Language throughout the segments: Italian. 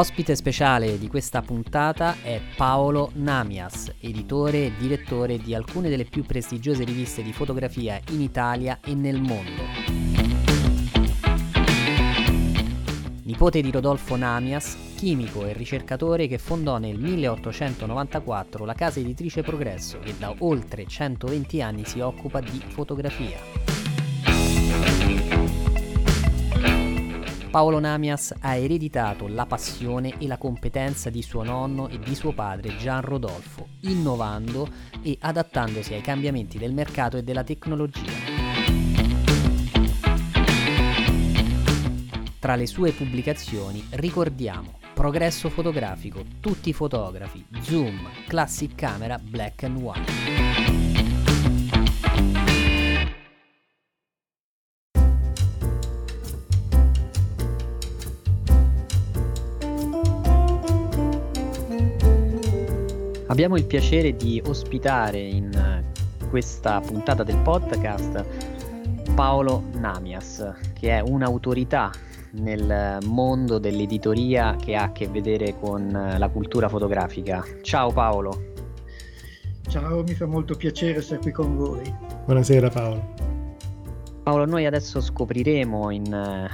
Ospite speciale di questa puntata è Paolo Namias, editore e direttore di alcune delle più prestigiose riviste di fotografia in Italia e nel mondo. Nipote di Rodolfo Namias, chimico e ricercatore che fondò nel 1894 la casa editrice Progresso che da oltre 120 anni si occupa di fotografia. Paolo Namias ha ereditato la passione e la competenza di suo nonno e di suo padre Gian Rodolfo, innovando e adattandosi ai cambiamenti del mercato e della tecnologia. Tra le sue pubblicazioni ricordiamo Progresso fotografico, tutti i fotografi, zoom, classic camera, black and white. Abbiamo il piacere di ospitare in questa puntata del podcast Paolo Namias, che è un'autorità nel mondo dell'editoria che ha a che vedere con la cultura fotografica. Ciao Paolo. Ciao, mi fa molto piacere essere qui con voi. Buonasera Paolo. Paolo, noi adesso scopriremo in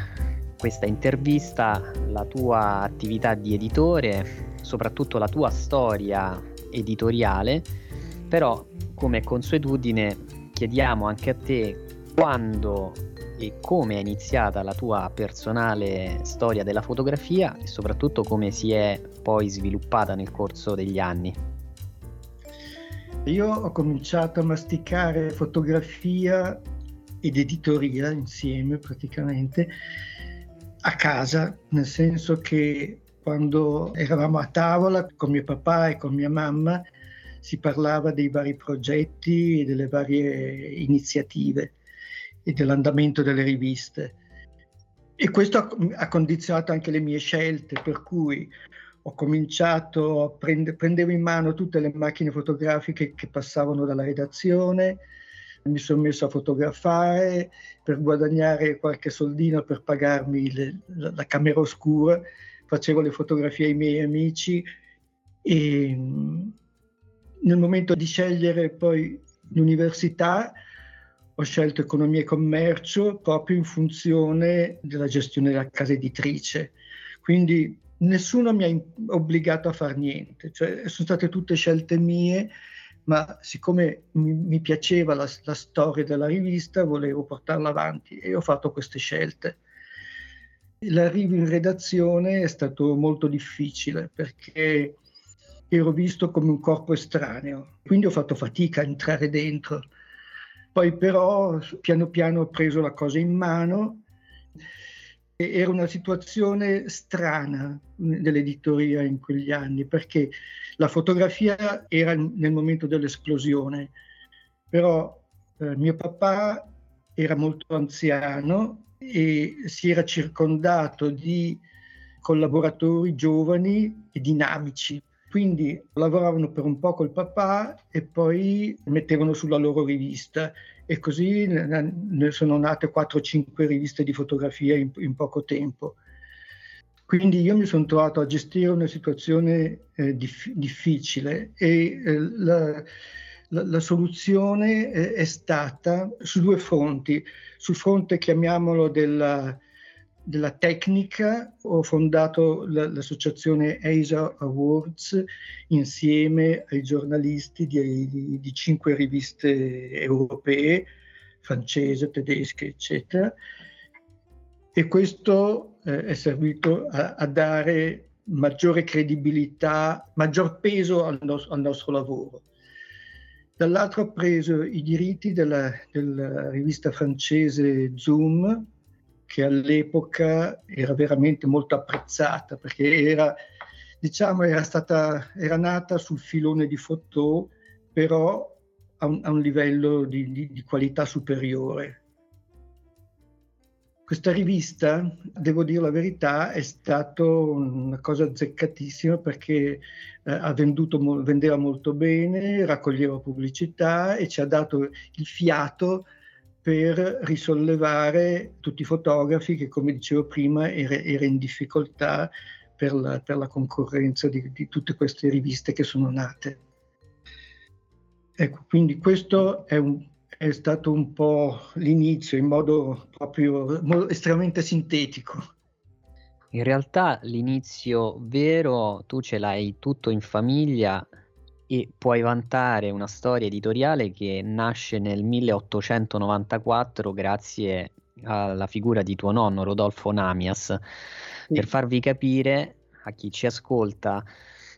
questa intervista la tua attività di editore, soprattutto la tua storia editoriale, però come consuetudine chiediamo anche a te quando e come è iniziata la tua personale storia della fotografia e soprattutto come si è poi sviluppata nel corso degli anni. Io ho cominciato a masticare fotografia ed editoria insieme praticamente a casa, nel senso che quando eravamo a tavola con mio papà e con mia mamma si parlava dei vari progetti e delle varie iniziative e dell'andamento delle riviste. E questo ha, condizionato anche le mie scelte, per cui ho cominciato a prendere, prendevo in mano tutte le macchine fotografiche che passavano dalla redazione, mi sono messo a fotografare per guadagnare qualche soldino per pagarmi le, la, la camera oscura facevo le fotografie ai miei amici e nel momento di scegliere poi l'università ho scelto economia e commercio proprio in funzione della gestione della casa editrice. Quindi nessuno mi ha obbligato a fare niente, cioè, sono state tutte scelte mie, ma siccome mi, mi piaceva la, la, storia della rivista, volevo portarla avanti e ho fatto queste scelte. L'arrivo in redazione è stato molto difficile perché ero visto come un corpo estraneo, quindi ho fatto fatica a entrare dentro. Poi però piano piano ho preso la cosa in mano. Era una situazione strana dell'editoria in quegli anni perché la fotografia era nel momento dell'esplosione, però eh, mio papà era molto anziano e si era circondato di collaboratori giovani e dinamici. Quindi lavoravano per un po' col papà e poi mettevano sulla loro rivista e così ne sono nate 4-5 riviste di fotografia in, in, poco tempo. Quindi io mi sono trovato a gestire una situazione eh, dif- difficile e eh, la, la, la, soluzione è, stata su due fronti sul fronte, chiamiamolo, della, della tecnica, ho fondato l'associazione ASA Awards insieme ai giornalisti di, di, di cinque riviste europee, francese, tedesche, eccetera. E questo eh, è servito a, a, dare maggiore credibilità, maggior peso al, nos- al nostro lavoro. Dall'altro ho preso i diritti della, della rivista francese Zoom che all'epoca era veramente molto apprezzata perché era, diciamo, era, stata, era nata sul filone di Fotò, però a un, a un livello di, di, di qualità superiore. Questa rivista, devo dire la verità, è stata una cosa azzeccatissima perché eh, venduto, vendeva molto bene, raccoglieva pubblicità e ci ha dato il fiato per risollevare tutti i fotografi che, come dicevo prima, era, era in difficoltà per la, per la concorrenza di, di, tutte queste riviste che sono nate. Ecco, quindi questo è un, è stato un po' l'inizio in modo proprio estremamente sintetico. In realtà l'inizio vero tu ce l'hai tutto in famiglia e puoi vantare una storia editoriale che nasce nel 1894 grazie alla figura di tuo nonno Rodolfo Namias. Sì. Per farvi capire a chi ci ascolta,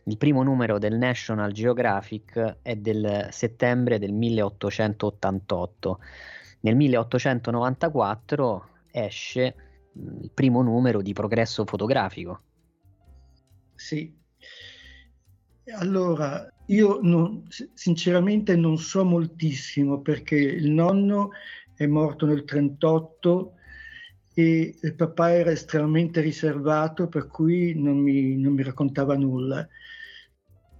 il primo numero del National Geographic è del settembre del 1888. Nel 1894 esce mm, il primo numero di Progresso Fotografico. Sì. Allora, io non, sinceramente non so moltissimo perché il nonno è morto nel 1938 e il papà era estremamente riservato per cui non mi, non mi raccontava nulla.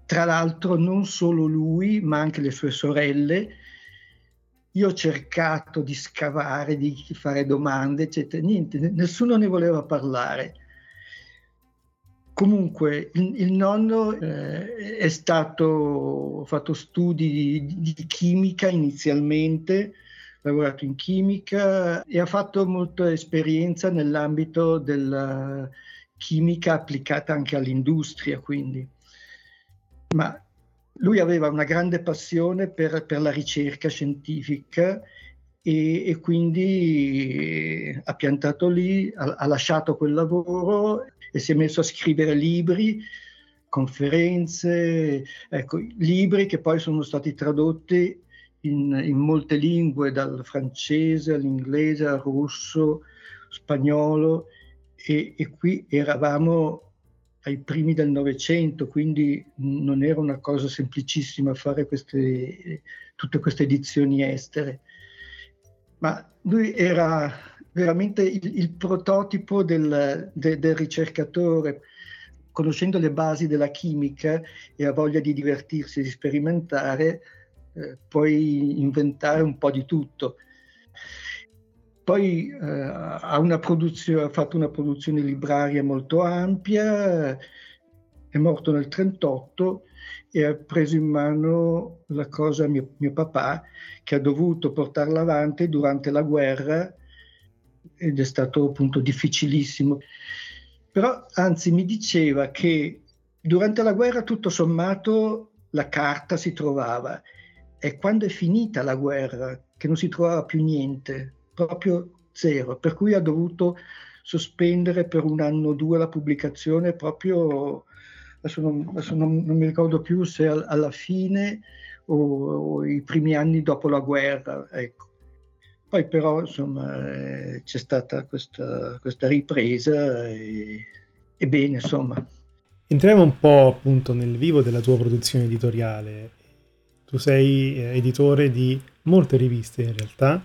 Tra l'altro non solo lui, ma anche le sue sorelle. Io ho cercato di scavare, di fare domande, eccetera. Niente, nessuno ne voleva parlare. Comunque, il, il nonno eh, è stato, ha fatto studi di, di chimica inizialmente, lavorato in chimica e ha fatto molta esperienza nell'ambito della chimica applicata anche all'industria, quindi ma lui aveva una grande passione per, per la ricerca scientifica e, e quindi ha piantato lì, ha, ha, lasciato quel lavoro e si è messo a scrivere libri, conferenze, ecco, libri che poi sono stati tradotti in, in molte lingue, dal francese all'inglese al russo, spagnolo e, e qui eravamo ai primi del Novecento, quindi non era una cosa semplicissima fare queste, tutte queste edizioni estere. Ma lui era veramente il, il prototipo del, de, del ricercatore, conoscendo le basi della chimica e ha voglia di divertirsi, di sperimentare, eh, puoi inventare un po' di tutto. Poi eh, ha, ha, fatto una produzione libraria molto ampia, è morto nel 1938 e ha preso in mano la cosa mio, mio papà, che ha dovuto portarla avanti durante la guerra ed è stato appunto difficilissimo. Però anzi mi diceva che durante la guerra tutto sommato la carta si trovava e quando è finita la guerra che non si trovava più niente, proprio zero, per cui ha dovuto sospendere per un anno o due la pubblicazione proprio, adesso non, adesso non, non mi ricordo più se al, alla fine o, o, i primi anni dopo la guerra. Ecco. Poi però insomma eh, c'è stata questa, questa ripresa e, e bene insomma. Entriamo un po' appunto nel vivo della tua produzione editoriale. Tu sei eh, editore di molte riviste in realtà,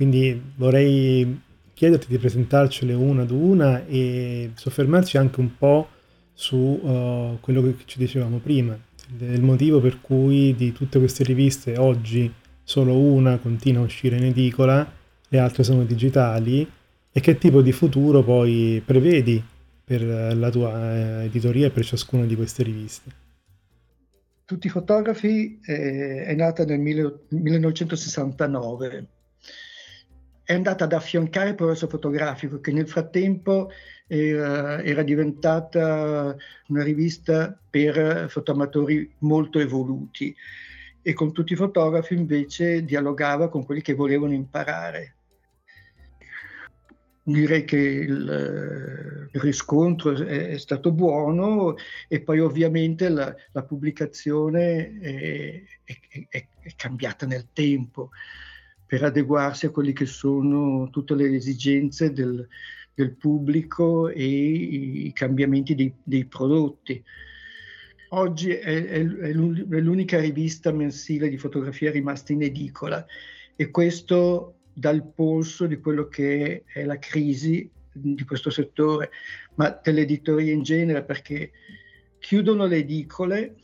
quindi vorrei chiederti di presentarcele una ad una e soffermarci anche un po' su uh, quello che ci dicevamo prima, del motivo per cui di tutte queste riviste oggi solo una continua a uscire in edicola, le altre sono digitali e che tipo di futuro poi prevedi per la tua eh, editoria e per ciascuna di queste riviste? Tutti i fotografi eh, è nata nel 1969 è andata ad affiancare il progresso fotografico che nel frattempo era, era, diventata una rivista per fotoamatori molto evoluti e con tutti i fotografi invece dialogava con quelli che volevano imparare. Direi che il, il riscontro è, è, stato buono e poi ovviamente la, la pubblicazione è, è, è cambiata nel tempo per adeguarsi a quelle che sono tutte le esigenze del, del pubblico e i cambiamenti dei, dei prodotti. Oggi è, è, è, l'unica rivista mensile di fotografia rimasta in edicola e questo dà il polso di quello che è la crisi di questo settore, ma dell'editoria in genere, perché chiudono le edicole.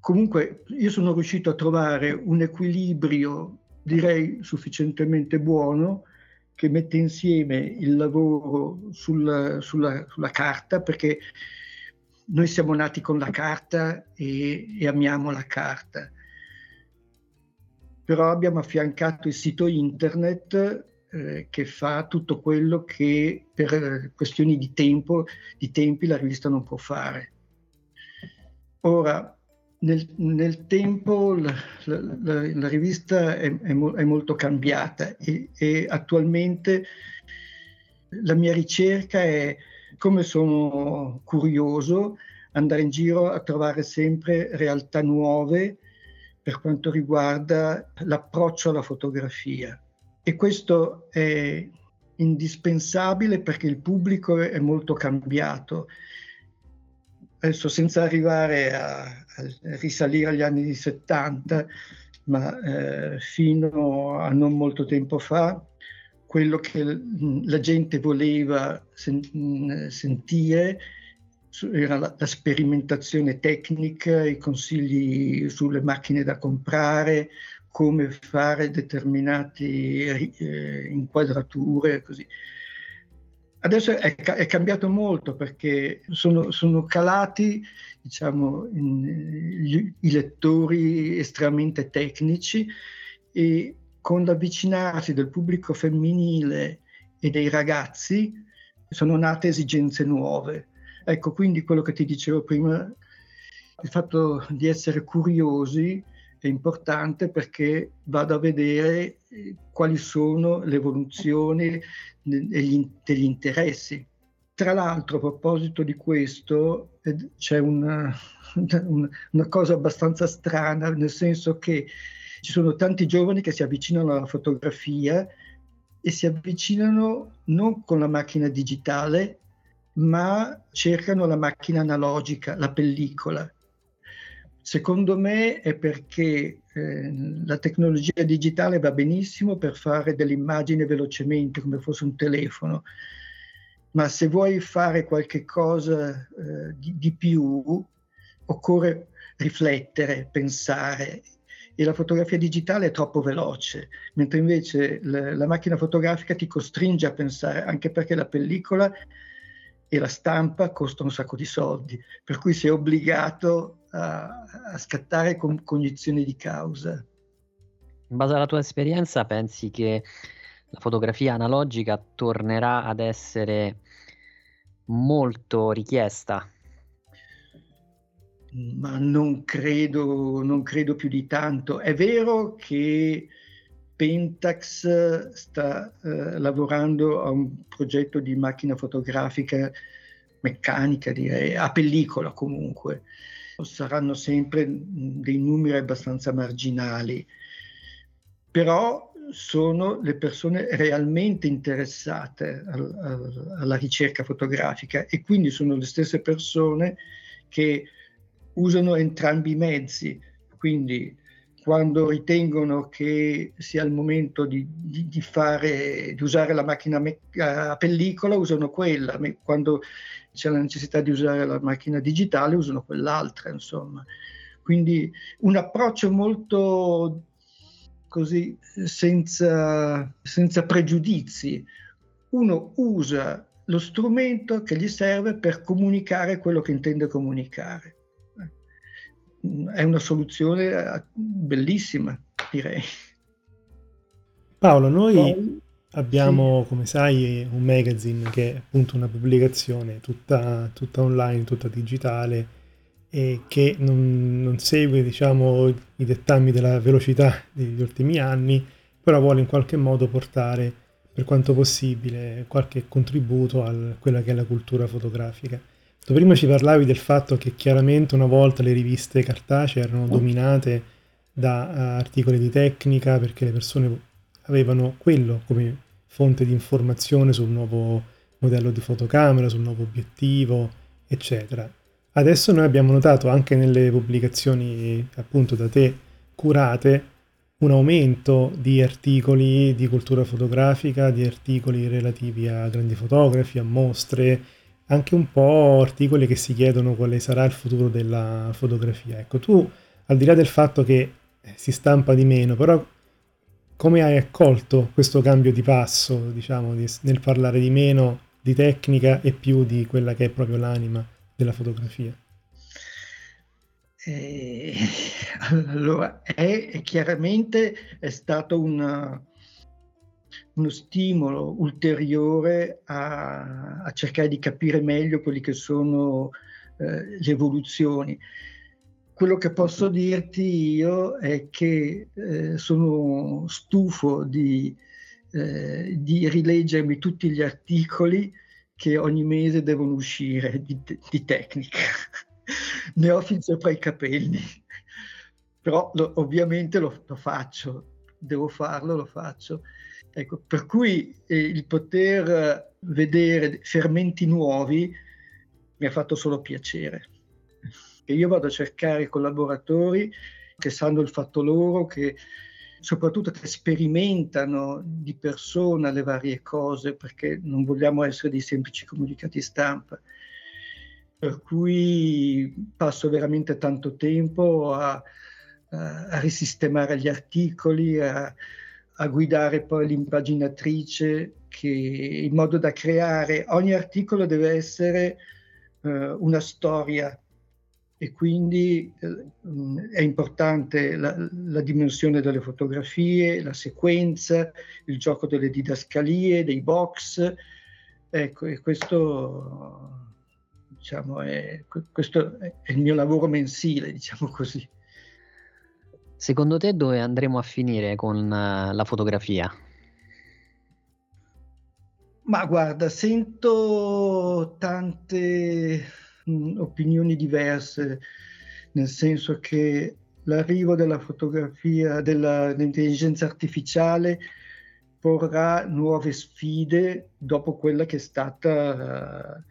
Comunque io sono riuscito a trovare un equilibrio, direi, sufficientemente buono che mette insieme il lavoro sul, sulla, sulla, carta, perché noi siamo nati con la carta e, e amiamo la carta. Però abbiamo affiancato il sito internet eh, che fa tutto quello che per questioni di tempo, di tempi, la rivista non può fare. Ora, nel, nel tempo la, la, la, la rivista è, è, mo, è, molto cambiata e, e attualmente la mia ricerca è, come sono curioso, andare in giro a trovare sempre realtà nuove per quanto riguarda l'approccio alla fotografia. E questo è indispensabile perché il pubblico è molto cambiato. Adesso senza arrivare a, a risalire agli anni 70, ma eh, fino a non molto tempo fa, quello che la gente voleva sen- sentire era la, la, sperimentazione tecnica, i consigli sulle macchine da comprare, come fare determinate eh, inquadrature, così. Adesso è, è, cambiato molto perché sono, sono calati diciamo, in, i lettori estremamente tecnici e con l'avvicinarsi del pubblico femminile e dei ragazzi sono nate esigenze nuove. Ecco, quindi quello che ti dicevo prima, il fatto di essere curiosi è importante perché vado a vedere eh, quali sono le evoluzioni degli, degli interessi. Tra l'altro, a proposito di questo, c'è una, una, cosa abbastanza strana, nel senso che ci sono tanti giovani che si avvicinano alla fotografia e si avvicinano non con la macchina digitale, ma cercano la macchina analogica, la pellicola. Secondo me è perché eh, la tecnologia digitale va benissimo per fare delle immagini velocemente, come fosse un telefono, ma se vuoi fare qualche cosa eh, di, di più, occorre riflettere, pensare. E la fotografia digitale è troppo veloce, mentre invece la, la, macchina fotografica ti costringe a pensare, anche perché la pellicola e la stampa costano un sacco di soldi, per cui sei obbligato a, a scattare con cognizione di causa. In base alla tua esperienza, pensi che la fotografia analogica tornerà ad essere molto richiesta? Ma non credo, non credo più di tanto. È vero che Pentax sta eh, lavorando a un progetto di macchina fotografica meccanica, direi, a pellicola comunque. Saranno sempre dei numeri abbastanza marginali, però sono le persone realmente interessate al, al, alla ricerca fotografica e quindi sono le stesse persone che usano entrambi i mezzi. Quindi quando ritengono che sia il momento di, di, di, fare, di usare la macchina a pellicola, usano quella, quando c'è la necessità di usare la macchina digitale, usano quell'altra, insomma. Quindi un approccio molto così, senza, senza pregiudizi. Uno usa lo strumento che gli serve per comunicare quello che intende comunicare è una soluzione eh, bellissima, direi. Paolo, noi Poi, abbiamo, sì. come sai, un magazine che è appunto una pubblicazione tutta, tutta online, tutta digitale e che non, non, segue, diciamo, i dettami della velocità degli ultimi anni, però vuole in qualche modo portare, per quanto possibile, qualche contributo a quella che è la cultura fotografica. Tu prima ci parlavi del fatto che chiaramente una volta le riviste cartacee erano dominate da uh, articoli di tecnica perché le persone avevano quello come fonte di informazione sul nuovo modello di fotocamera, sul nuovo obiettivo, eccetera. Adesso noi abbiamo notato anche nelle pubblicazioni appunto da te curate un aumento di articoli di cultura fotografica, di articoli relativi a grandi fotografi, a mostre, anche un po' articoli che si chiedono quale sarà il futuro della fotografia. Ecco, tu al di là del fatto che si stampa di meno, però come hai accolto questo cambio di passo, diciamo, di, nel parlare di meno di tecnica e più di quella che è proprio l'anima della fotografia? Eh, allora, è, è, chiaramente è stato una, uno stimolo ulteriore a, a, cercare di capire meglio quelle che sono eh, le evoluzioni. Quello che posso dirti io è che eh, sono stufo di, eh, di, rileggermi tutti gli articoli che ogni mese devono uscire di, di tecnica. ne ho fin sopra i capelli, però lo, ovviamente lo, lo, faccio, devo farlo, lo faccio. Ecco, per cui eh, il poter vedere fermenti nuovi mi ha fatto solo piacere che io vado a cercare collaboratori che sanno il fatto loro, che soprattutto che sperimentano di persona le varie cose, perché non vogliamo essere dei semplici comunicati stampa. Per cui passo veramente tanto tempo a, a risistemare gli articoli, a, a guidare poi l'impaginatrice, che, in modo da creare ogni articolo deve essere uh, una storia e quindi eh, è importante la, la, dimensione delle fotografie, la sequenza, il gioco delle didascalie, dei box. Ecco, e questo, diciamo, è, questo è il mio lavoro mensile, diciamo così. Secondo te dove andremo a finire con uh, la fotografia? Ma guarda, sento tante opinioni diverse, nel senso che l'arrivo della fotografia, della, dell'intelligenza artificiale porrà nuove sfide dopo quella che è stata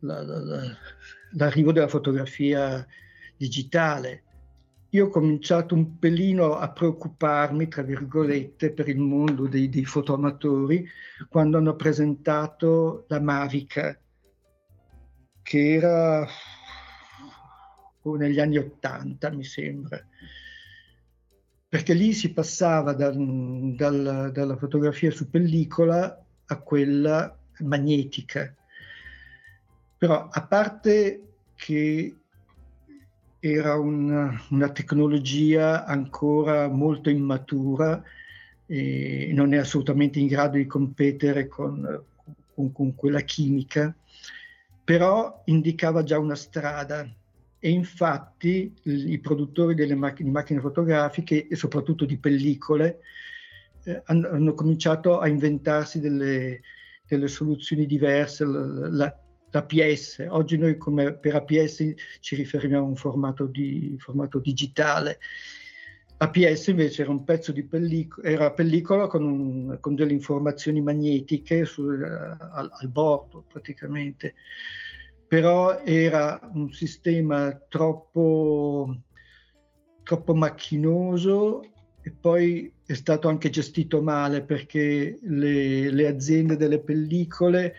la, la, la, l'arrivo della fotografia digitale. Io ho cominciato un pelino a preoccuparmi, tra virgolette, per il mondo dei, dei fotoamatori quando hanno presentato la Mavica, che era negli anni Ottanta, mi sembra, perché lì si passava dal, dal, dalla fotografia su pellicola a quella magnetica. Però a parte che era una, una tecnologia ancora molto immatura e non è assolutamente in grado di competere con, con, con quella chimica, però indicava già una strada. E infatti i produttori delle macchine, di macchine fotografiche e soprattutto di pellicole eh, hanno, hanno, cominciato a inventarsi delle, delle soluzioni diverse, la, la, PS. Oggi noi come per APS ci riferiamo a un formato, di, formato digitale. APS invece era un pezzo di pellicola, era pellicola con, un, con delle informazioni magnetiche sul, al, al bordo praticamente però era un sistema troppo, troppo macchinoso e poi è stato anche gestito male perché le, le aziende delle pellicole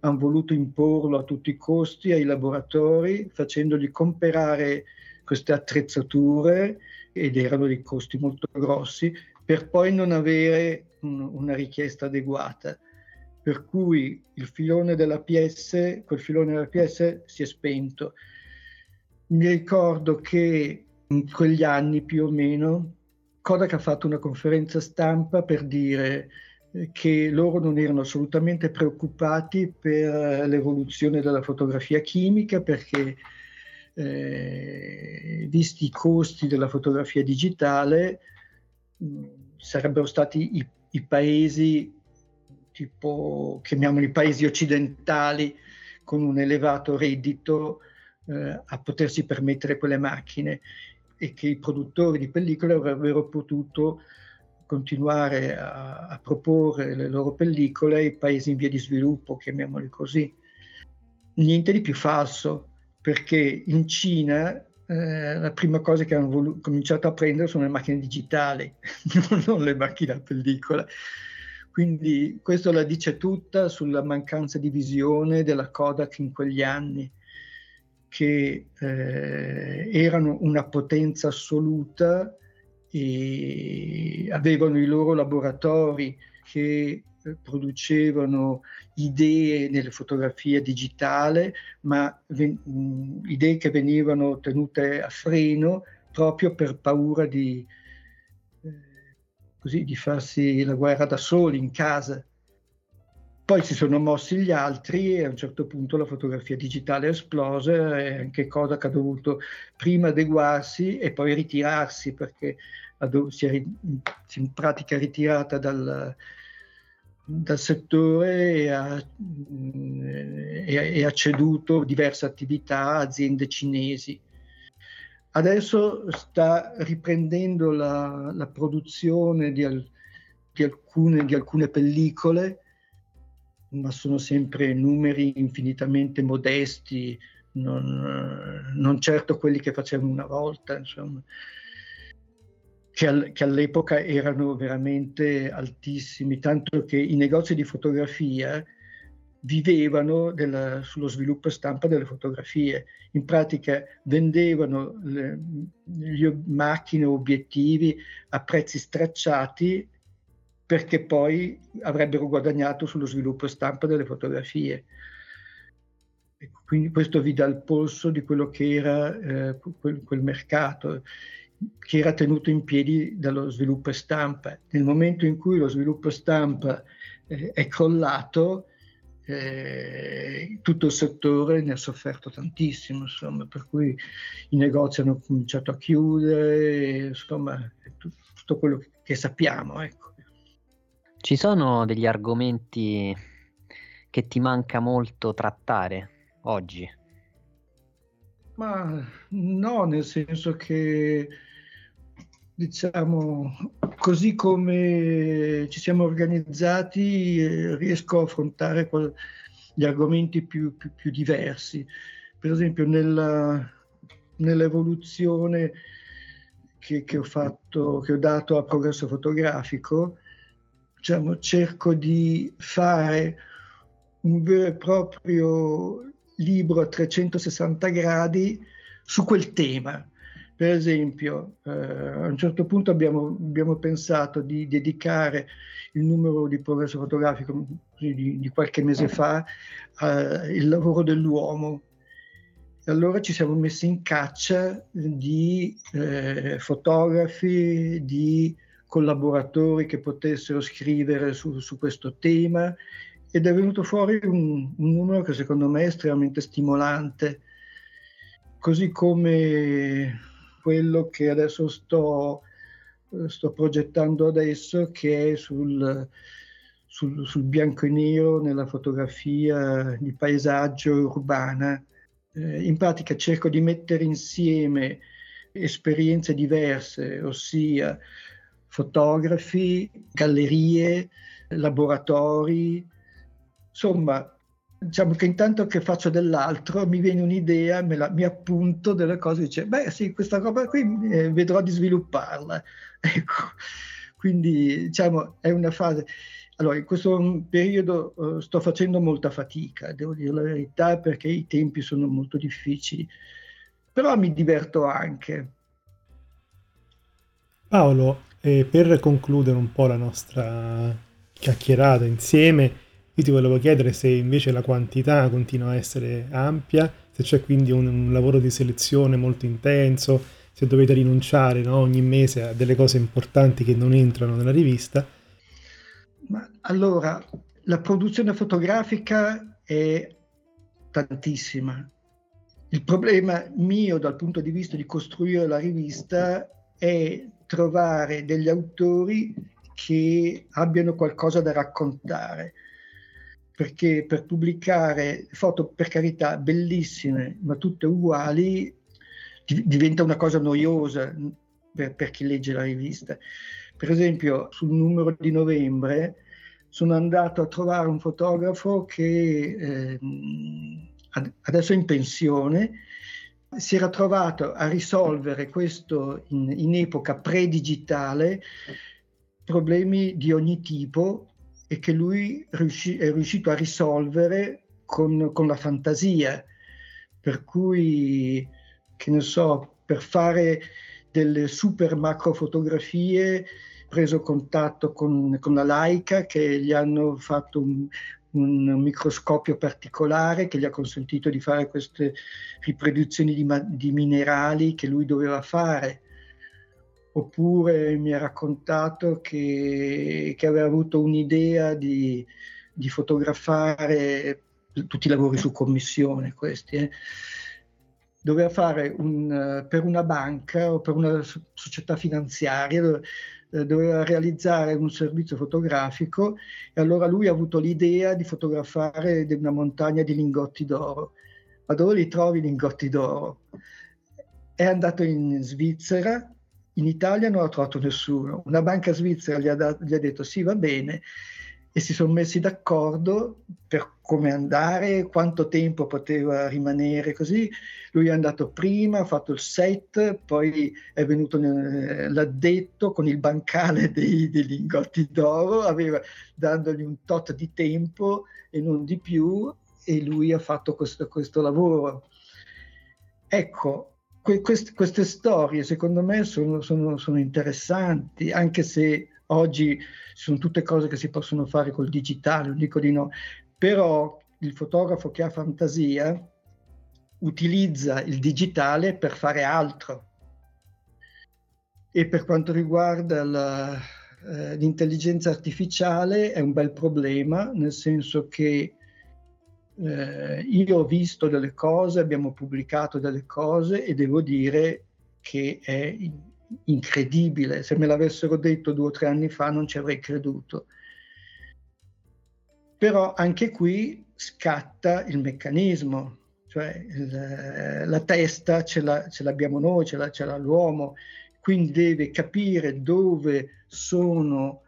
hanno voluto imporlo a tutti i costi ai laboratori facendogli comprare queste attrezzature ed erano dei costi molto grossi per poi non avere un, una richiesta adeguata per cui il filone della PS, quel filone della PS si è spento. Mi ricordo che in quegli anni più o meno Kodak ha fatto una conferenza stampa per dire che loro non erano assolutamente preoccupati per l'evoluzione della fotografia chimica perché eh, visti i costi della fotografia digitale mh, sarebbero stati i, i paesi tipo, chiamiamoli paesi occidentali, con un elevato reddito eh, a potersi permettere quelle macchine e che i produttori di pellicole avrebbero potuto continuare a, a, proporre le loro pellicole ai paesi in via di sviluppo, chiamiamoli così. Niente di più falso, perché in Cina eh, la prima cosa che hanno volu- cominciato a prendere sono le macchine digitali, non le macchine a pellicola. Quindi questo la dice tutta sulla mancanza di visione della Kodak in quegli anni, che eh, erano una potenza assoluta e avevano i loro laboratori che eh, producevano idee nelle fotografie digitali, ma ven- idee che venivano tenute a freno proprio per paura di, eh, così, di farsi la guerra da soli in casa. Poi si sono mossi gli altri e a un certo punto la fotografia digitale è esplosa e anche Kodak ha dovuto prima adeguarsi e poi ritirarsi perché si è in pratica ritirata dal, dal settore e ha, e ha, ceduto diverse attività a aziende cinesi. Adesso sta riprendendo la, la produzione di, al, di, alcune, di alcune pellicole, ma sono sempre numeri infinitamente modesti, non, non certo quelli che facevano una volta. Insomma che, al, che, all'epoca erano veramente altissimi, tanto che i negozi di fotografia vivevano della, sullo sviluppo stampa delle fotografie. In pratica vendevano le, le macchine obiettivi a prezzi stracciati perché poi avrebbero guadagnato sullo sviluppo stampa delle fotografie. Quindi questo vi dà il polso di quello che era eh, quel, quel mercato che era tenuto in piedi dallo sviluppo stampa. Nel momento in cui lo sviluppo stampa eh, è crollato, eh, tutto il settore ne ha sofferto tantissimo, insomma, per cui i negozi hanno cominciato a chiudere, insomma, tutto, tutto quello che sappiamo. Ecco. Ci sono degli argomenti che ti manca molto trattare oggi? Ma no, nel senso che diciamo, così come ci siamo organizzati, eh, riesco a affrontare gli argomenti più, più, più, diversi. Per esempio, nella, nell'evoluzione che, che, ho fatto, che ho dato a progresso fotografico, diciamo, cerco di fare un vero e proprio libro a 360 gradi su quel tema per esempio, eh, a un certo punto abbiamo, abbiamo, pensato di dedicare il numero di progresso fotografico di, di qualche mese fa al lavoro dell'uomo. Allora ci siamo messi in caccia di eh, fotografi, di collaboratori che potessero scrivere su, su, questo tema ed è venuto fuori un, un numero che secondo me è estremamente stimolante, così come quello che adesso sto, sto progettando adesso, che è sul, sul, sul, bianco e nero nella fotografia di paesaggio urbana. Eh, in pratica cerco di mettere insieme esperienze diverse, ossia fotografi, gallerie, laboratori, insomma diciamo che intanto che faccio dell'altro mi viene un'idea, la, mi appunto delle cose dice, beh sì, questa roba qui eh, vedrò di svilupparla. Ecco, quindi diciamo è una fase. Allora, in questo periodo uh, sto facendo molta fatica, devo dire la verità, perché i tempi sono molto difficili, però mi diverto anche. Paolo, eh, per concludere un po' la nostra chiacchierata insieme, io ti volevo chiedere se invece la quantità continua a essere ampia, se c'è quindi un, un lavoro di selezione molto intenso, se dovete rinunciare no, ogni mese a delle cose importanti che non entrano nella rivista. Ma allora, la produzione fotografica è tantissima. Il problema mio dal punto di vista di costruire la rivista è trovare degli autori che abbiano qualcosa da raccontare perché per pubblicare foto per carità bellissime ma tutte uguali diventa una cosa noiosa per, per chi legge la rivista. Per esempio, sul numero di novembre sono andato a trovare un fotografo che eh, adesso è in pensione, si era trovato a risolvere questo in, in epoca pre-digitale problemi di ogni tipo e che lui riusci, è riuscito a risolvere con, con, la fantasia. Per cui, che ne so, per fare delle super macro fotografie preso contatto con, con la Laika che gli hanno fatto un, un microscopio particolare che gli ha consentito di fare queste riproduzioni di, di minerali che lui doveva fare. Oppure mi ha raccontato che, che aveva avuto un'idea di, di, fotografare tutti i lavori su commissione questi. Eh. Doveva fare un, per una banca o per una società finanziaria, eh, doveva realizzare un servizio fotografico e allora lui ha avuto l'idea di fotografare una montagna di lingotti d'oro. Ma dove li trovi i lingotti d'oro? È andato in Svizzera, in Italia non ha trovato nessuno. Una banca svizzera gli ha, dat- gli ha detto sì, va bene, e si sono messi d'accordo per come andare, quanto tempo poteva rimanere così. Lui è andato prima, ha fatto il set, poi è venuto l'addetto con il bancale dei, dei lingotti d'oro, aveva, dandogli un tot di tempo e non di più, e lui ha fatto questo, questo lavoro. Ecco, que, queste, queste, storie secondo me sono, sono, sono interessanti, anche se Oggi sono tutte cose che si possono fare col digitale, non dico di no, però il fotografo che ha fantasia utilizza il digitale per fare altro. E per quanto riguarda la, eh, l'intelligenza artificiale è un bel problema, nel senso che eh, io ho visto delle cose, abbiamo pubblicato delle cose e devo dire che è incredibile. Se me l'avessero detto due o tre anni fa non ci avrei creduto. Però anche qui scatta il meccanismo, cioè il, la testa ce, la, ce, l'abbiamo noi, ce, la, ce l'ha l'uomo, quindi deve capire dove sono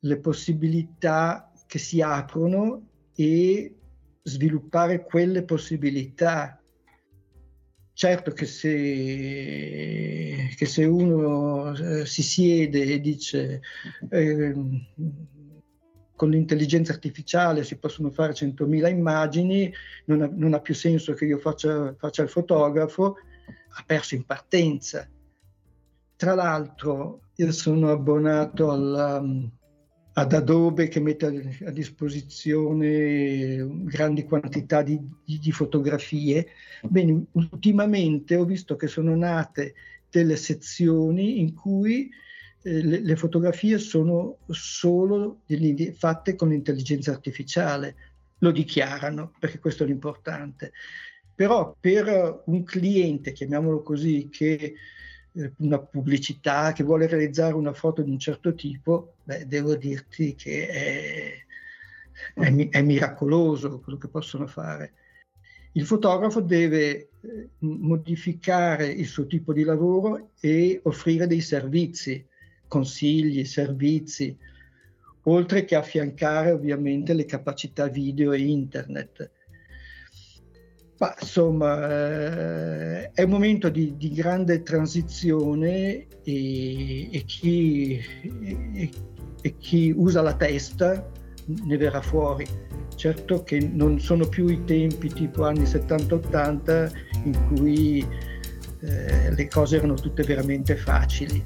le possibilità che si aprono e sviluppare quelle possibilità Certo che se, che se uno eh, si siede e dice eh, con l'intelligenza artificiale si possono fare 100.000 immagini, non ha, non ha più senso che io faccia, faccia il fotografo, ha perso in partenza. Tra l'altro io sono abbonato alla, ad Adobe che mette a, disposizione grandi quantità di, di, di, fotografie. Bene, ultimamente ho visto che sono nate delle sezioni in cui eh, le, le, fotografie sono solo delle, fatte con l'intelligenza artificiale. Lo dichiarano, perché questo è l'importante. Però per un cliente, chiamiamolo così, che una pubblicità, che vuole realizzare una foto di un certo tipo, beh, devo dirti che è, è, è, miracoloso quello che possono fare. Il fotografo deve eh, modificare il suo tipo di lavoro e offrire dei servizi, consigli, servizi, oltre che affiancare ovviamente le capacità video e internet. Ma, insomma, eh, è un momento di, di grande transizione e, e, chi, e, e, chi, usa la testa ne verrà fuori. Certo che non sono più i tempi tipo anni 70-80 in cui eh, le cose erano tutte veramente facili.